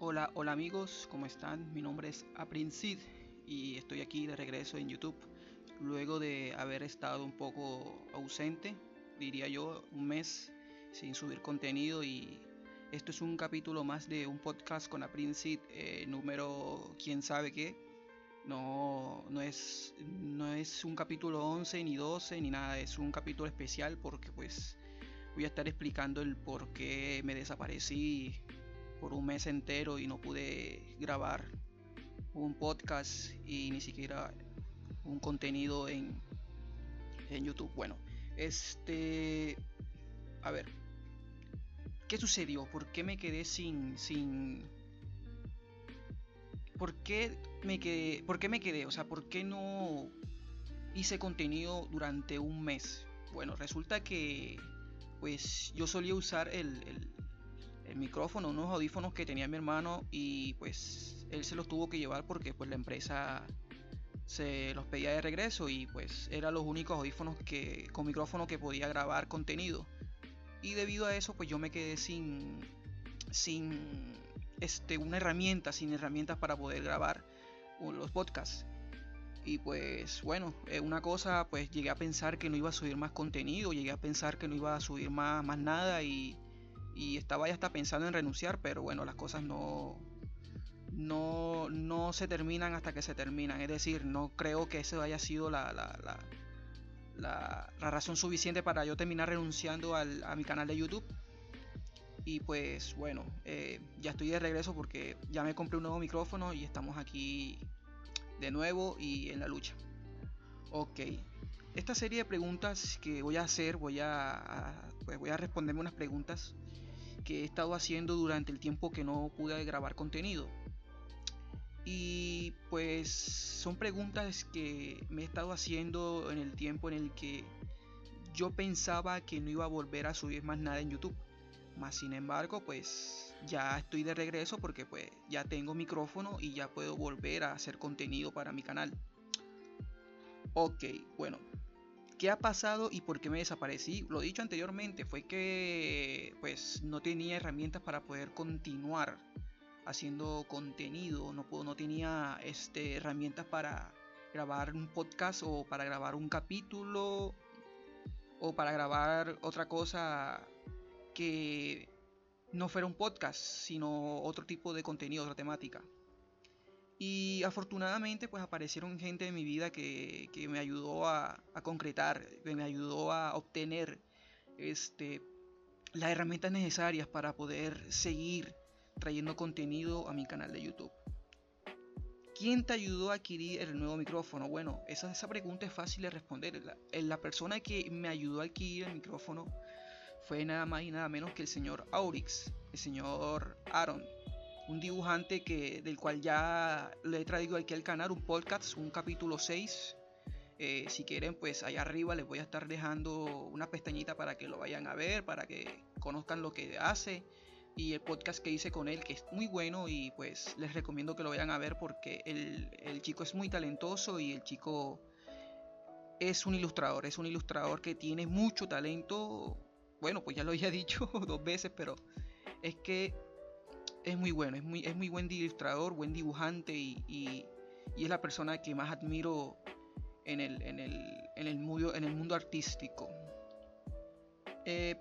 Hola, hola amigos, ¿cómo están? Mi nombre es Aprinsid y estoy aquí de regreso en YouTube luego de haber estado un poco ausente, diría yo, un mes sin subir contenido y esto es un capítulo más de un podcast con Aprinsid eh, número quién sabe qué. No, no, es, no es un capítulo 11 ni 12 ni nada, es un capítulo especial porque pues voy a estar explicando el por qué me desaparecí por un mes entero y no pude grabar un podcast y ni siquiera un contenido en, en YouTube. Bueno, este... A ver. ¿Qué sucedió? ¿Por qué me quedé sin... sin ¿Por qué me quedé? ¿Por qué me quedé? O sea, ¿por qué no hice contenido durante un mes? Bueno, resulta que pues yo solía usar el, el micrófono, unos audífonos que tenía mi hermano y pues él se los tuvo que llevar porque pues la empresa se los pedía de regreso y pues eran los únicos audífonos que con micrófono que podía grabar contenido. Y debido a eso pues yo me quedé sin sin este una herramienta, sin herramientas para poder grabar los podcasts. Y pues bueno, eh, una cosa pues llegué a pensar que no iba a subir más contenido, llegué a pensar que no iba a subir más, más nada y y estaba ya hasta pensando en renunciar, pero bueno, las cosas no, no, no se terminan hasta que se terminan. Es decir, no creo que eso haya sido la, la, la, razón suficiente para yo terminar renunciando al, a mi canal de YouTube. Y pues bueno, eh, ya estoy de regreso porque ya me compré un nuevo micrófono y estamos aquí de nuevo y en la lucha. Ok, esta serie de preguntas que voy a hacer, voy a, pues voy a responderme unas preguntas que he estado haciendo durante el tiempo que no pude grabar contenido. Y pues son preguntas que me he estado haciendo en el tiempo en el que yo pensaba que no iba a volver a subir más nada en YouTube. Más sin embargo, pues ya estoy de regreso porque pues ya tengo micrófono y ya puedo volver a hacer contenido para mi canal. Ok, bueno, ¿Qué ha pasado y por qué me desaparecí? Lo dicho anteriormente fue que pues no tenía herramientas para poder continuar haciendo contenido, no, no tenía este, herramientas para grabar un podcast o para grabar un capítulo o para grabar otra cosa que no fuera un podcast, sino otro tipo de contenido, otra temática. Y afortunadamente pues aparecieron gente en mi vida que, me ayudó a, concretar, que me ayudó a obtener este, las herramientas necesarias para poder seguir trayendo contenido a mi canal de YouTube. ¿Quién te ayudó a adquirir el nuevo micrófono? Bueno, esa, esa pregunta es fácil de responder. La, la persona que me ayudó a adquirir el micrófono fue nada más y nada menos que el señor Aurix, el señor Aaron un dibujante que, del cual ya le he traído aquí al canal un podcast, un capítulo 6. Eh, si quieren, pues allá arriba les voy a estar dejando una pestañita para que lo vayan a ver, para que conozcan lo que hace y el podcast que hice con él, que es muy bueno y pues les recomiendo que lo vayan a ver porque el, el chico es muy talentoso y el chico es un ilustrador, es un ilustrador que tiene mucho talento. Bueno, pues ya lo había dicho dos veces, pero es que es muy bueno, es muy, es muy buen ilustrador, buen dibujante y, es la persona que más admiro en el, en el, mundo, en el mundo artístico. Eh,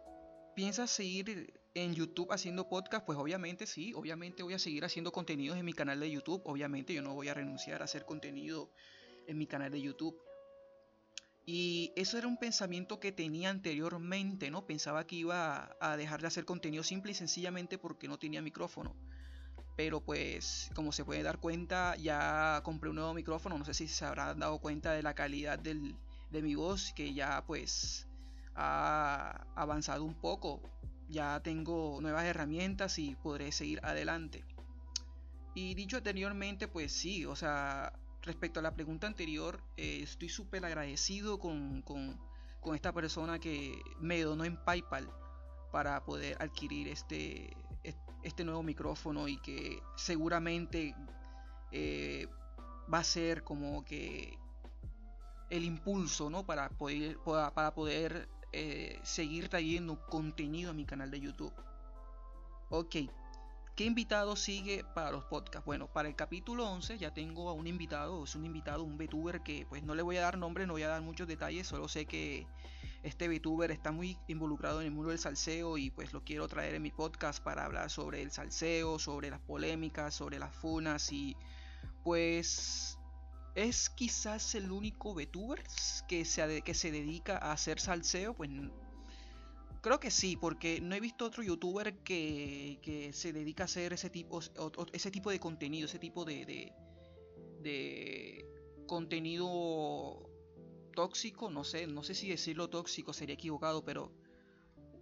¿Piensas seguir en YouTube haciendo podcast? Pues obviamente sí, obviamente voy a seguir haciendo contenidos en mi canal de YouTube, obviamente yo no voy a renunciar a hacer contenido en mi canal de YouTube. Y eso era un pensamiento que tenía anteriormente, ¿no? Pensaba que iba a dejar de hacer contenido simple y sencillamente porque no tenía micrófono. Pero pues, como se puede dar cuenta, ya compré un nuevo micrófono. No sé si se habrán dado cuenta de la calidad de mi voz, que ya pues ha avanzado un poco. Ya tengo nuevas herramientas y podré seguir adelante. Y dicho anteriormente, pues sí, o sea, respecto a la pregunta anterior, eh, estoy súper agradecido con, esta persona que me donó en PayPal para poder adquirir este, este nuevo micrófono y que seguramente eh, va a ser como que el impulso ¿no? para poder, para poder eh, seguir trayendo contenido a mi canal de YouTube. Ok, ¿Qué invitado sigue para los podcasts? Bueno, para el capítulo 11 ya tengo a un invitado, es un invitado, un VTuber que pues no le voy a dar nombre, no voy a dar muchos detalles, solo sé que este VTuber está muy involucrado en el mundo del salseo y pues lo quiero traer en mi podcast para hablar sobre el salseo, sobre las polémicas, sobre las funas y pues es quizás el único VTuber que se, que se dedica a hacer salseo, pues Creo que sí, porque no he visto otro youtuber que, se dedica a hacer ese tipo, ese tipo de contenido, ese tipo de, de, contenido tóxico, no sé, no sé si decirlo tóxico sería equivocado, pero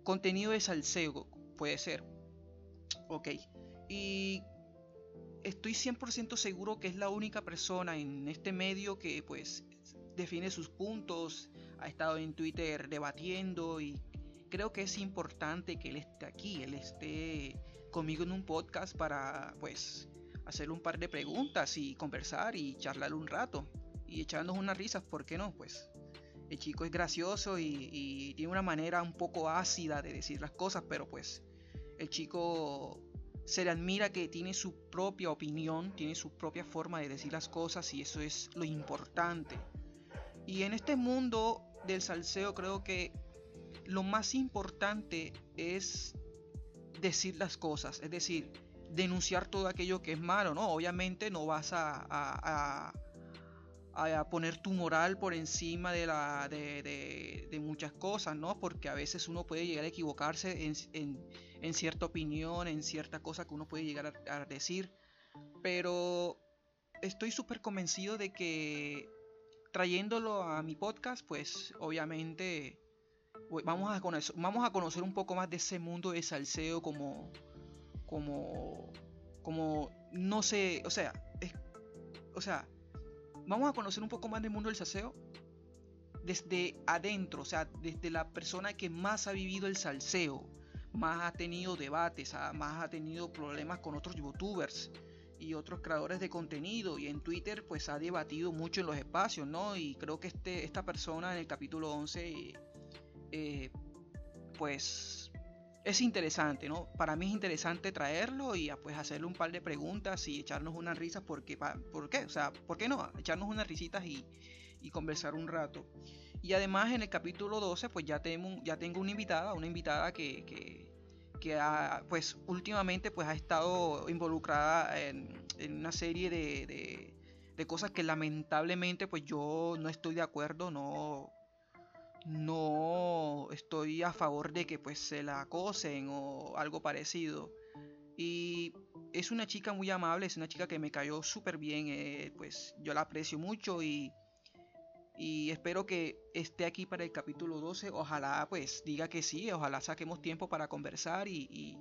contenido de salseo puede ser. Ok. Y estoy 100% seguro que es la única persona en este medio que pues define sus puntos, ha estado en Twitter debatiendo y creo que es importante que él esté aquí, él esté conmigo en un podcast para pues hacerle un par de preguntas y conversar y charlar un rato y echarnos unas risas, ¿por qué no? Pues el chico es gracioso y, tiene una manera un poco ácida de decir las cosas, pero pues el chico se le admira que tiene su propia opinión, tiene su propia forma de decir las cosas y eso es lo importante. Y en este mundo del salseo creo que lo más importante es decir las cosas, es decir, denunciar todo aquello que es malo, ¿no? Obviamente no vas a, a, poner tu moral por encima de, la, de, muchas cosas, ¿no? Porque a veces uno puede llegar a equivocarse en, cierta opinión, en cierta cosa que uno puede llegar a, a decir, pero estoy súper convencido de que trayéndolo a mi podcast, pues obviamente vamos a conocer, vamos a conocer un poco más de ese mundo de salseo como como como no sé, o sea, o sea, vamos a conocer un poco más del mundo del salseo desde adentro, o sea, desde la persona que más ha vivido el salseo, más ha tenido debates, más ha tenido problemas con otros youtubers y otros creadores de contenido y en Twitter pues ha debatido mucho en los espacios, ¿no? Y creo que este, esta persona en el capítulo 11 eh, pues es interesante, ¿no? Para mí es interesante traerlo y pues hacerle un par de preguntas y echarnos unas risas porque, ¿por qué? O sea, ¿por qué no? Echarnos unas risitas y, conversar un rato. Y además en el capítulo 12 pues ya tengo, ya tengo una invitada, una invitada que, que, pues últimamente pues ha estado involucrada en, una serie de, de, de, cosas que lamentablemente pues yo no estoy de acuerdo, no, no estoy a favor de que pues se la acosen o algo parecido. Y es una chica muy amable, es una chica que me cayó súper bien, eh, pues yo la aprecio mucho y, y espero que esté aquí para el capítulo 12. Ojalá pues diga que sí, ojalá saquemos tiempo para conversar y, y,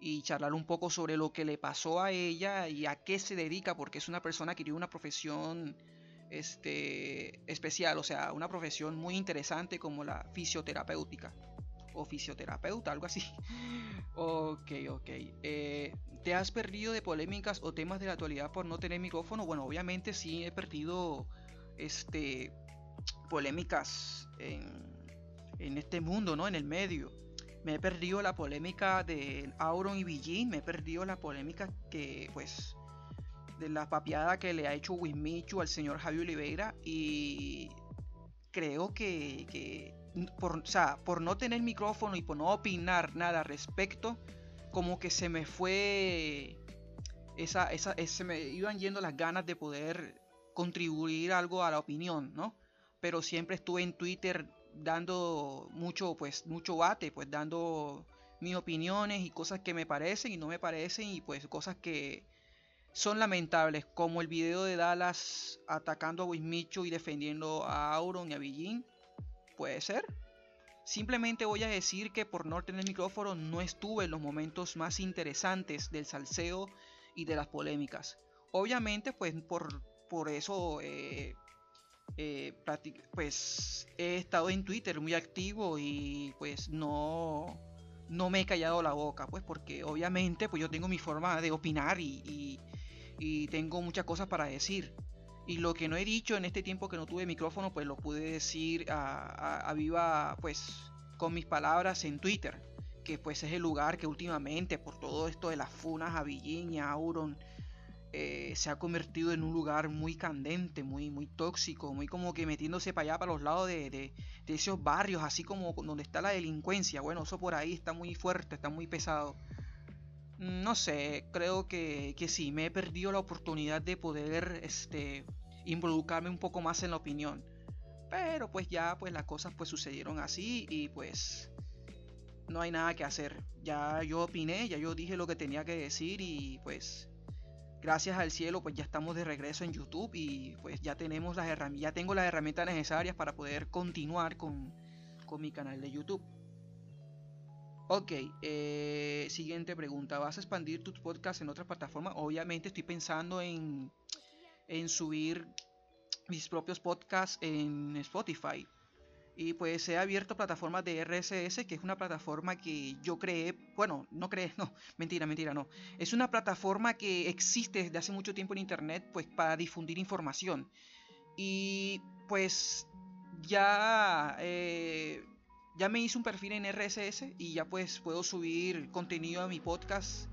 y, charlar un poco sobre lo que le pasó a ella y a qué se dedica, porque es una persona que tiene una profesión este, especial, o sea, una profesión muy interesante como la fisioterapéutica o fisioterapeuta, algo así. ok, ok. Eh, ¿Te has perdido de polémicas o temas de la actualidad por no tener micrófono? Bueno, obviamente sí he perdido este, polémicas en, en este mundo, ¿no? En el medio. Me he perdido la polémica de Auron y Villín, me he perdido la polémica que pues de la papiada que le ha hecho Wismichu al señor Javier Oliveira y creo que, por, por no tener micrófono y por no opinar nada al respecto, como que se me fue esa, esa, se me iban yendo las ganas de poder contribuir algo a la opinión, ¿no? Pero siempre estuve en Twitter dando mucho, pues, mucho bate, pues dando mis opiniones y cosas que me parecen y no me parecen y pues cosas que son lamentables, como el video de Dallas atacando a Wismichu y defendiendo a Auron y a Billin. Puede ser. Simplemente voy a decir que por no tener micrófono no estuve en los momentos más interesantes del salseo y de las polémicas. Obviamente, pues por, por eso eh, eh, pues he estado en Twitter muy activo y pues no, no me he callado la boca, pues porque obviamente pues yo tengo mi forma de opinar y y tengo muchas cosas para decir. Y lo que no he dicho en este tiempo que no tuve micrófono, pues lo pude decir a, viva, pues con mis palabras en Twitter. que pues es el lugar que últimamente por todo esto de las funas a y a Auron eh, se ha convertido en un lugar muy candente, muy, muy tóxico, muy como que metiéndose para allá, para los lados de, de, esos barrios, así como donde está la delincuencia. Bueno, eso por ahí está muy fuerte, está muy pesado. No sé, creo que, que sí, me he perdido la oportunidad de poder este, involucrarme un poco más en la opinión. Pero pues ya pues las cosas pues sucedieron así y pues no hay nada que hacer. Ya yo opiné, ya yo dije lo que tenía que decir y pues gracias al cielo pues ya estamos de regreso en YouTube y pues ya tenemos las herramientas, ya tengo las herramientas necesarias para poder continuar con, mi canal de YouTube. Ok, eh, siguiente pregunta. ¿Vas a expandir tus podcasts en otras plataformas? Obviamente estoy pensando en, en subir mis propios podcasts en Spotify. Y pues he abierto plataformas de RSS, que es una plataforma que yo creé, bueno, no creé, no, mentira, mentira, no. Es una plataforma que existe desde hace mucho tiempo en Internet, pues para difundir información. Y pues ya, eh, ya me hice un perfil en RSS y ya pues puedo subir contenido a mi podcast,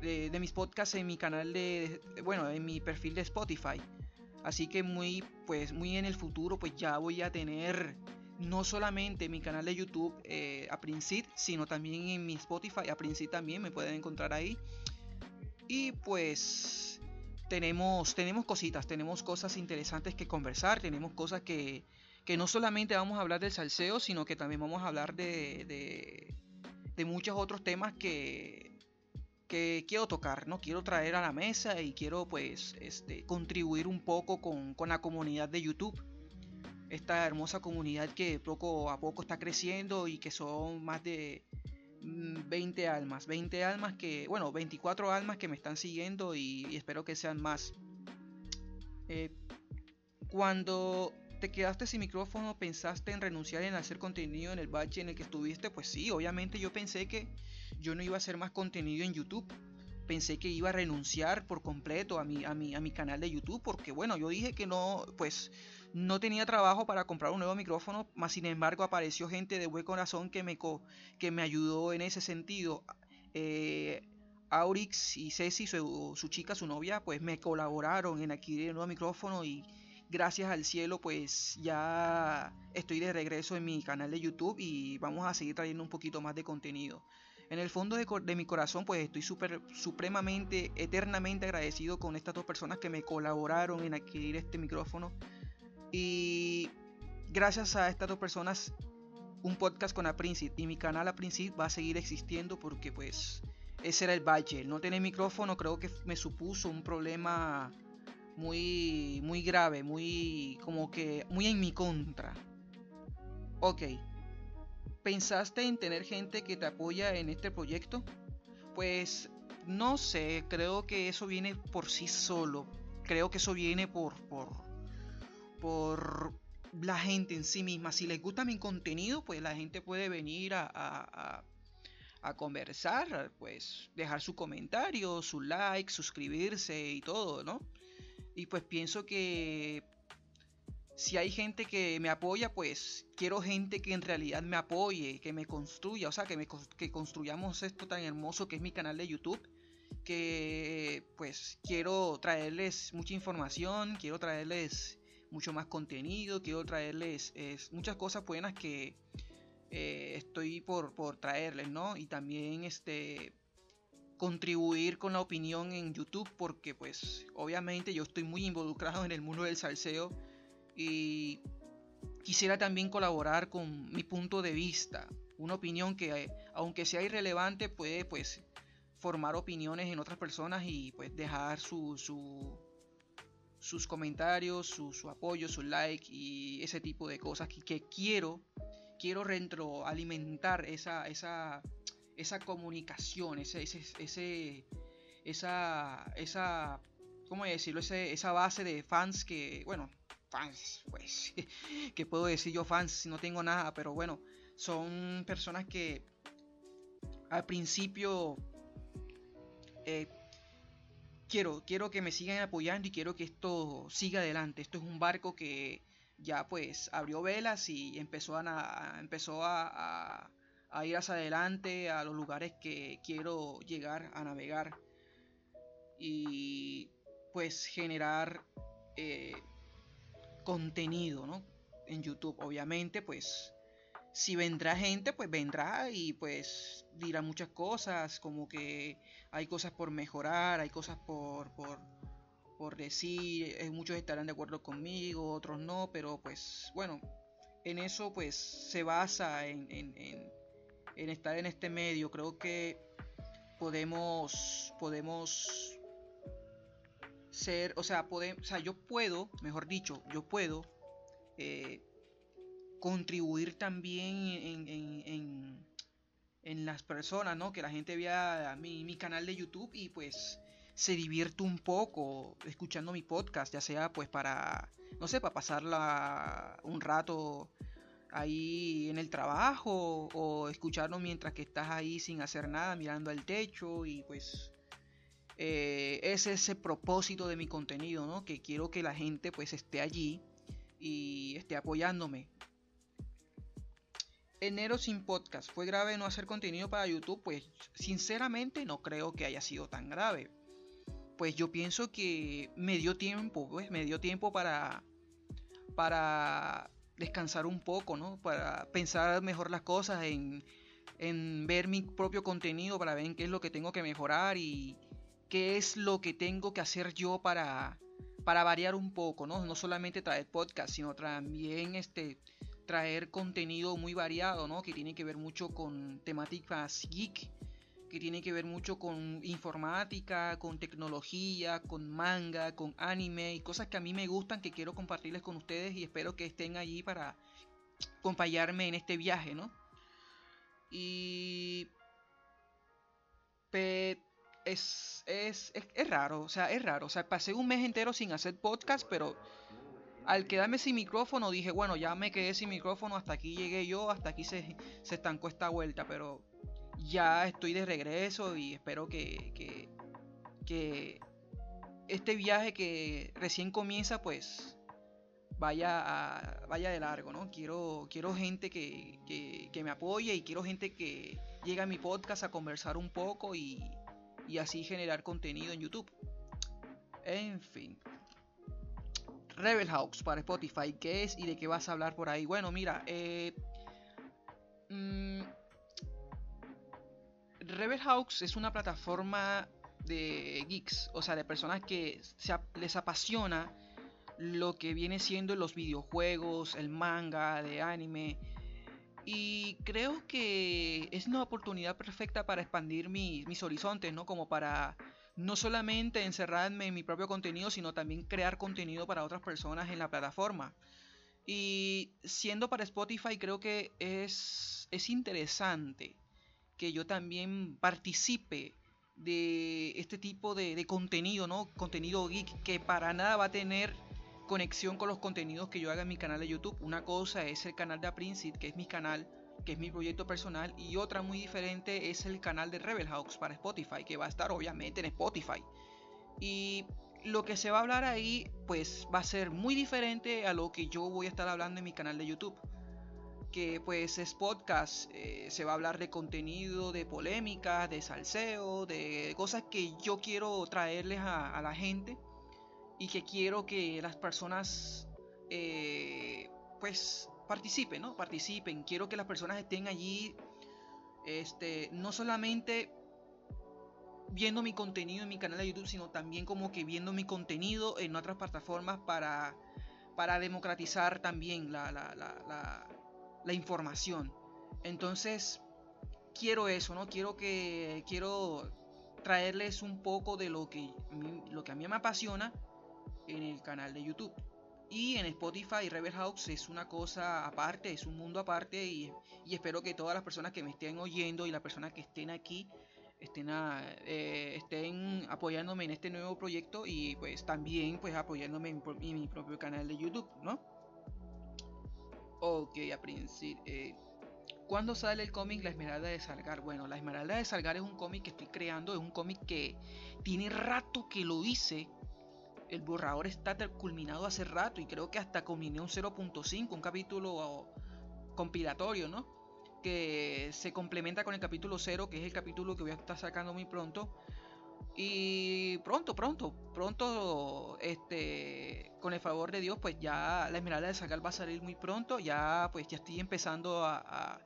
de, mis podcasts en mi canal de, bueno, en mi perfil de Spotify. Así que muy, pues muy en el futuro, pues ya voy a tener no solamente en mi canal de YouTube eh, a Princip, sino también en mi Spotify a Princip también me pueden encontrar ahí. Y pues tenemos, tenemos cositas, tenemos cosas interesantes que conversar, tenemos cosas que, que no solamente vamos a hablar del salseo, sino que también vamos a hablar de, de, muchos otros temas que, que quiero tocar, ¿no? Quiero traer a la mesa y quiero pues este, contribuir un poco con, con la comunidad de YouTube esta hermosa comunidad que poco a poco está creciendo y que son más de 20 mm, almas, 20 almas que, bueno, 24 almas que me están siguiendo y, espero que sean más. Eh, cuando te quedaste sin micrófono, pensaste en renunciar en hacer contenido en el bache en el que estuviste, pues sí, obviamente yo pensé que yo no iba a hacer más contenido en YouTube. Pensé que iba a renunciar por completo a mi, a mi, a mi canal de YouTube porque bueno, yo dije que no, pues no tenía trabajo para comprar un nuevo micrófono, más sin embargo apareció gente de buen corazón que me, que me ayudó en ese sentido. Eh, Aurix y Ceci, su, chica, su novia, pues me colaboraron en adquirir el nuevo micrófono y gracias al cielo pues ya estoy de regreso en mi canal de YouTube y vamos a seguir trayendo un poquito más de contenido. En el fondo de, mi corazón pues estoy super, supremamente, eternamente agradecido con estas dos personas que me colaboraron en adquirir este micrófono y gracias a estas dos personas, un podcast con Aprinsit y mi canal Aprinsit va a seguir existiendo porque pues ese era el valle. No tener micrófono creo que me supuso un problema muy, muy grave, muy como que muy en mi contra. Ok. ¿Pensaste en tener gente que te apoya en este proyecto? Pues no sé, creo que eso viene por sí solo. Creo que eso viene por, por, por la gente en sí misma. Si les gusta mi contenido, pues la gente puede venir a, a, conversar, pues dejar su comentario, su like, suscribirse y todo, ¿no? Y pues pienso que si hay gente que me apoya, pues quiero gente que en realidad me apoye, que me construya, o sea, que, me, que construyamos esto tan hermoso que es mi canal de YouTube. Que pues quiero traerles mucha información, quiero traerles mucho más contenido, quiero traerles muchas cosas buenas que eh, estoy por, por, traerles, ¿no? Y también este contribuir con la opinión en YouTube porque pues obviamente yo estoy muy involucrado en el mundo del salseo y quisiera también colaborar con mi punto de vista, una opinión que aunque sea irrelevante puede pues formar opiniones en otras personas y pues dejar su, su sus comentarios, su, apoyo, su like y ese tipo de cosas que, quiero, quiero retroalimentar esa, esa, esa comunicación, ese, ese, esa, esa, ¿cómo decirlo? esa base de fans que, bueno, fans, pues, que puedo decir yo fans si no tengo nada, pero bueno, son personas que al principio eh, quiero, quiero que me sigan apoyando y quiero que esto siga adelante. Esto es un barco que ya pues abrió velas y empezó a, empezó a ir hacia adelante a los lugares que quiero llegar a navegar y pues generar eh, contenido ¿no? en YouTube. Obviamente pues si vendrá gente pues vendrá y pues dirá muchas cosas como que hay cosas por mejorar, hay cosas por, por, por decir, eh, muchos estarán de acuerdo conmigo, otros no, pero pues bueno, en eso pues se basa en, en, estar en este medio. Creo que podemos, podemos ser, o sea, podemos, o sea, yo puedo, mejor dicho, yo puedo eh, contribuir también en, en, las personas, ¿no? Que la gente vea mi, mi canal de YouTube y pues se divierte un poco escuchando mi podcast, ya sea pues para, no sé, para pasarla un rato ahí en el trabajo o escucharlo mientras que estás ahí sin hacer nada, mirando al techo y pues eh, ese es el propósito de mi contenido, ¿no? Que quiero que la gente pues esté allí y esté apoyándome. Enero sin podcast. ¿Fue grave no hacer contenido para YouTube? Pues sinceramente no creo que haya sido tan grave pues yo pienso que me dio tiempo, pues me dio tiempo para, para descansar un poco, ¿no? Para pensar mejor las cosas, en, en ver mi propio contenido, para ver qué es lo que tengo que mejorar y qué es lo que tengo que hacer yo para, para variar un poco, ¿no? No solamente traer podcast, sino también este, traer contenido muy variado, ¿no? Que tiene que ver mucho con temáticas geek que tiene que ver mucho con informática, con tecnología, con manga, con anime y cosas que a mí me gustan que quiero compartirles con ustedes y espero que estén allí para acompañarme en este viaje, ¿no? Y es, es, es, raro, o sea, es raro. O sea, pasé un mes entero sin hacer podcast, pero al quedarme sin micrófono dije, bueno, ya me quedé sin micrófono, hasta aquí llegué yo, hasta aquí se, se estancó esta vuelta, pero ya estoy de regreso y espero que, que, este viaje que recién comienza pues vaya, vaya de largo, ¿no? Quiero, quiero gente que, me apoye y quiero gente que llegue a mi podcast a conversar un poco y, y así generar contenido en YouTube. En fin. Rebel Hawks para Spotify, ¿qué es y de qué vas a hablar por ahí? Bueno, mira, eh, mm, Rebel Hawks es una plataforma de geeks, o sea, de personas que les apasiona lo que viene siendo los videojuegos, el manga, de anime. Y creo que es una oportunidad perfecta para expandir mis horizontes, ¿no? Como para no solamente encerrarme en mi propio contenido, sino también crear contenido para otras personas en la plataforma. Y siendo para Spotify, creo que es, es interesante que yo también participe de este tipo de, contenido, ¿no? Contenido geek que para nada va a tener conexión con los contenidos que yo haga en mi canal de YouTube. Una cosa es el canal de Aprinsit, que es mi canal, que es mi proyecto personal, y otra muy diferente es el canal de Rebel Hawks para Spotify, que va a estar obviamente en Spotify. Y lo que se va a hablar ahí, pues va a ser muy diferente a lo que yo voy a estar hablando en mi canal de YouTube que pues es podcast, eh, se va a hablar de contenido, de polémica, de salseo, de cosas que yo quiero traerles a, la gente y que quiero que las personas eh, pues participen, ¿no? Participen, quiero que las personas estén allí, este, no solamente viendo mi contenido en mi canal de YouTube, sino también como que viendo mi contenido en otras plataformas para, para democratizar también la información. Entonces, quiero eso, ¿no? Quiero que quiero traerles un poco de lo que, lo que a mí me apasiona en el canal de YouTube. Y en Spotify Rebel House es una cosa aparte, es un mundo aparte y, espero que todas las personas que me estén oyendo y las personas que estén aquí estén, eh, estén apoyándome en este nuevo proyecto y pues también pues apoyándome en, en mi propio canal de YouTube, ¿no? Ok, a principio. Eh, ¿Cuándo sale el cómic La Esmeralda de Salgar? Bueno, La Esmeralda de Salgar es un cómic que estoy creando, es un cómic que tiene rato que lo hice. El borrador está culminado hace rato y creo que hasta culminé un 0.5, un capítulo compilatorio, ¿no? que se complementa con el capítulo 0, que es el capítulo que voy a estar sacando muy pronto. Y pronto, pronto, pronto, este, con el favor de Dios, pues ya la Esmeralda de Sagal va a salir muy pronto. Ya, pues ya estoy empezando a,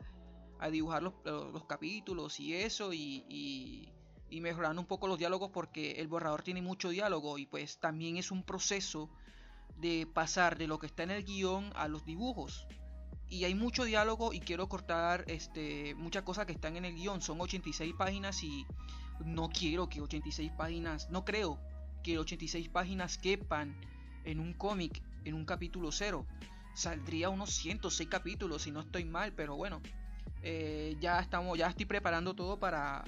a, dibujar los, los, capítulos y eso, y, y, y, mejorando un poco los diálogos porque el borrador tiene mucho diálogo y pues también es un proceso de pasar de lo que está en el guion a los dibujos y hay mucho diálogo y quiero cortar este muchas cosas que están en el guion. Son 86 páginas y no quiero que 86 páginas, no creo que 86 páginas quepan en un cómic, en un capítulo cero. Saldría unos 106 capítulos si no estoy mal, pero bueno, eh, ya estamos, ya estoy preparando todo para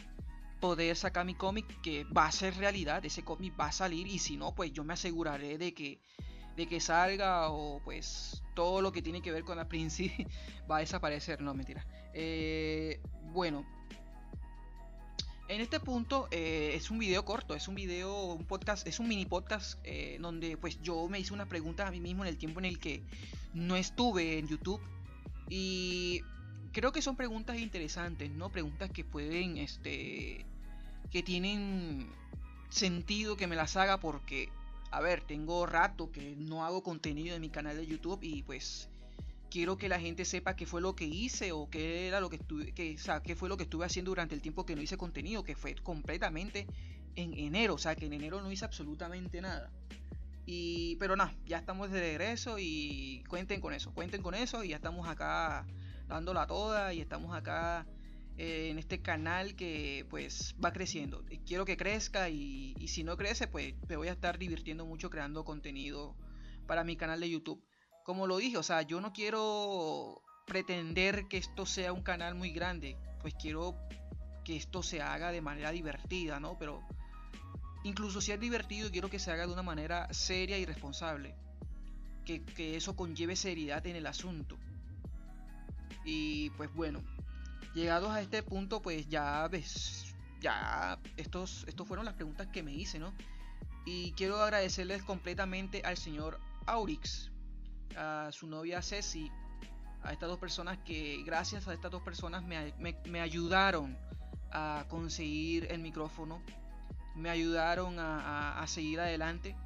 poder sacar mi cómic que va a ser realidad. Ese cómic va a salir y si no, pues yo me aseguraré de que de que salga o pues todo lo que tiene que ver con la Prince va a desaparecer. No, mentira. Eh, bueno. En este punto eh, es un video corto, es un video, un podcast, es un mini podcast eh, donde pues yo me hice unas preguntas a mí mismo en el tiempo en el que no estuve en YouTube y creo que son preguntas interesantes, ¿no? Preguntas que pueden, este, que tienen sentido que me las haga porque a ver, tengo rato que no hago contenido en mi canal de YouTube y pues quiero que la gente sepa qué fue lo que hice o qué era lo que estuve, o sea, qué fue lo que estuve haciendo durante el tiempo que no hice contenido, que fue completamente en enero, o sea, que en enero no hice absolutamente nada. Y, pero nada, ya estamos de regreso y cuenten con eso, cuenten con eso y ya estamos acá dándola toda y estamos acá en este canal que pues va creciendo. Quiero que crezca y, si no crece pues me voy a estar divirtiendo mucho creando contenido para mi canal de YouTube. Como lo dije, o sea, yo no quiero pretender que esto sea un canal muy grande, pues quiero que esto se haga de manera divertida, ¿no? Pero incluso si es divertido, quiero que se haga de una manera seria y responsable. Que, que eso conlleve seriedad en el asunto. Y pues bueno, Llegados a este punto, pues ya ves, ya estos, estos fueron las preguntas que me hice, ¿no? Y quiero agradecerles completamente al señor Aurix, a su novia Ceci, a estas dos personas que gracias a estas dos personas me, ayudaron a conseguir el micrófono, me ayudaron a, a, seguir adelante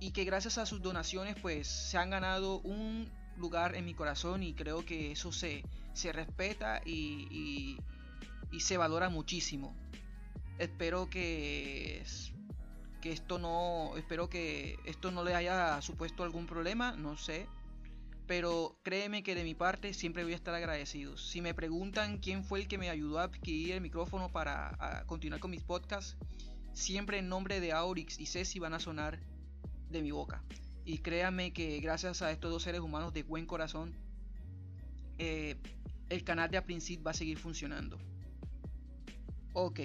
y que gracias a sus donaciones pues se han ganado un lugar en mi corazón y creo que eso se, se respeta y, y, se valora muchísimo. Espero que, que esto no espero que esto no le haya supuesto algún problema, no sé, pero créeme que de mi parte siempre voy a estar agradecido. Si me preguntan quién fue el que me ayudó a adquirir el micrófono para continuar con mis podcasts, siempre en nombre de Aurix y Ceci van a sonar de mi boca. Y créanme que gracias a estos dos seres humanos de buen corazón, eh, el canal de Aprincit va a seguir funcionando. Ok,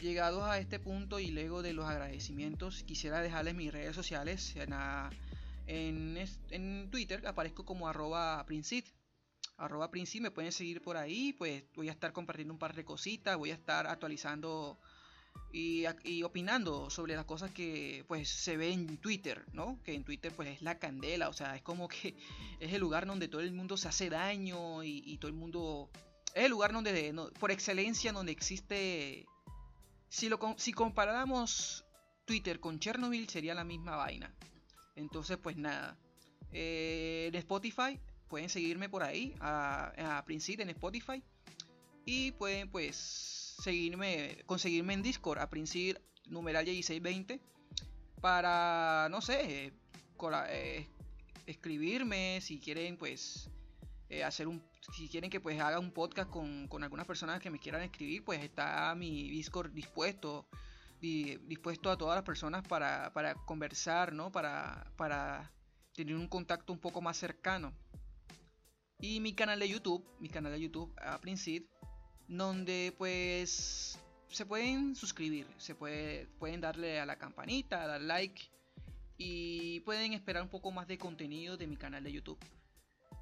llegados a este punto y luego de los agradecimientos, quisiera dejarles mis redes sociales. En, en, Twitter aparezco como arroba Princit. Arroba Princit, me pueden seguir por ahí. Pues voy a estar compartiendo un par de cositas. Voy a estar actualizando y, y, opinando sobre las cosas que pues se ve en Twitter, ¿no? Que en Twitter pues es la candela, o sea, es como que es el lugar donde todo el mundo se hace daño y, todo el mundo... Es el lugar donde, por excelencia, donde existe... Si, lo, si comparáramos Twitter con Chernobyl sería la misma vaina. Entonces pues nada. Eh, en Spotify pueden seguirme por ahí, a, a en Spotify. Y pueden pues seguirme, conseguirme en Discord a principio numeral 1620 para, no sé, eh, escribirme si quieren pues eh, hacer un si quieren que pues haga un podcast con, con, algunas personas que me quieran escribir pues está mi Discord dispuesto dispuesto a todas las personas para, para conversar no para, para tener un contacto un poco más cercano y mi canal de YouTube mi canal de YouTube a donde pues se pueden suscribir, se puede, pueden darle a la campanita, dar like y pueden esperar un poco más de contenido de mi canal de YouTube.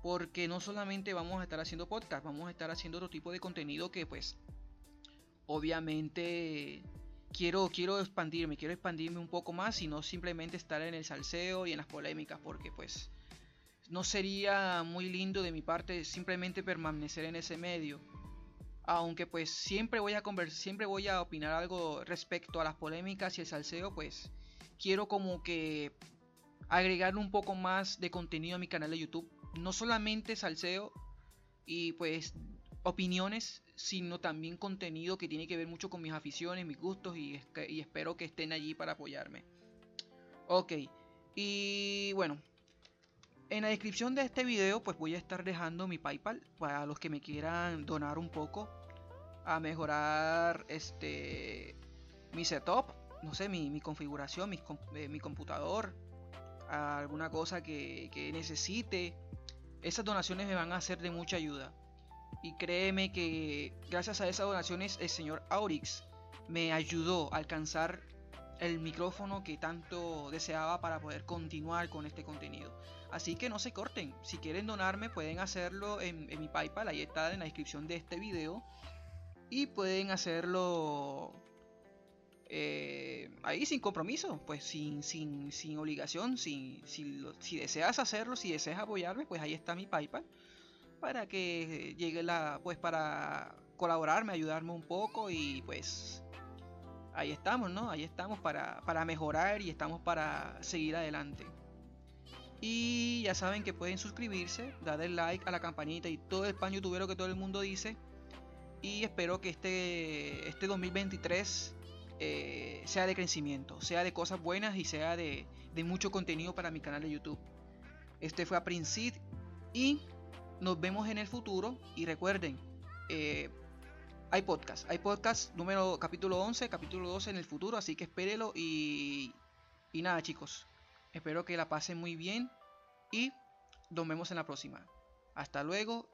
Porque no solamente vamos a estar haciendo podcast, vamos a estar haciendo otro tipo de contenido que pues obviamente quiero, quiero expandirme, quiero expandirme un poco más y no simplemente estar en el salseo y en las polémicas porque pues no sería muy lindo de mi parte simplemente permanecer en ese medio. Aunque pues siempre voy a siempre voy a opinar algo respecto a las polémicas y el salseo, pues quiero como que agregar un poco más de contenido a mi canal de YouTube. No solamente salseo y pues opiniones, sino también contenido que tiene que ver mucho con mis aficiones, mis gustos y, espero que estén allí para apoyarme. Ok, y bueno, en la descripción de este video pues voy a estar dejando mi Paypal para los que me quieran donar un poco a mejorar este mi setup, no sé, mi, configuración, mi, eh, mi, computador, alguna cosa que, que necesite. Esas donaciones me van a ser de mucha ayuda. Y créeme que gracias a esas donaciones el señor Aurix me ayudó a alcanzar el micrófono que tanto deseaba para poder continuar con este contenido. Así que no se corten, si quieren donarme pueden hacerlo en, mi PayPal, ahí está en la descripción de este video. Y pueden hacerlo eh, ahí sin compromiso, pues sin, sin, sin obligación, sin, si deseas hacerlo, si deseas apoyarme, pues ahí está mi PayPal para que llegue la, pues para colaborarme, ayudarme un poco y pues ahí estamos, ¿no? Ahí estamos para, para mejorar y estamos para seguir adelante. Y ya saben que pueden suscribirse, darle like a la campanita y todo el pan youtubero que todo el mundo dice. Y espero que este, este 2023 eh, sea de crecimiento, sea de cosas buenas y sea de, de mucho contenido para mi canal de YouTube. Este fue a Prince y nos vemos en el futuro. Y recuerden, eh, hay podcast, hay podcast número capítulo 11, capítulo 12 en el futuro, así que espérelo y, y nada chicos, espero que la pasen muy bien y nos vemos en la próxima. Hasta luego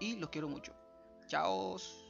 y los quiero mucho. Chao.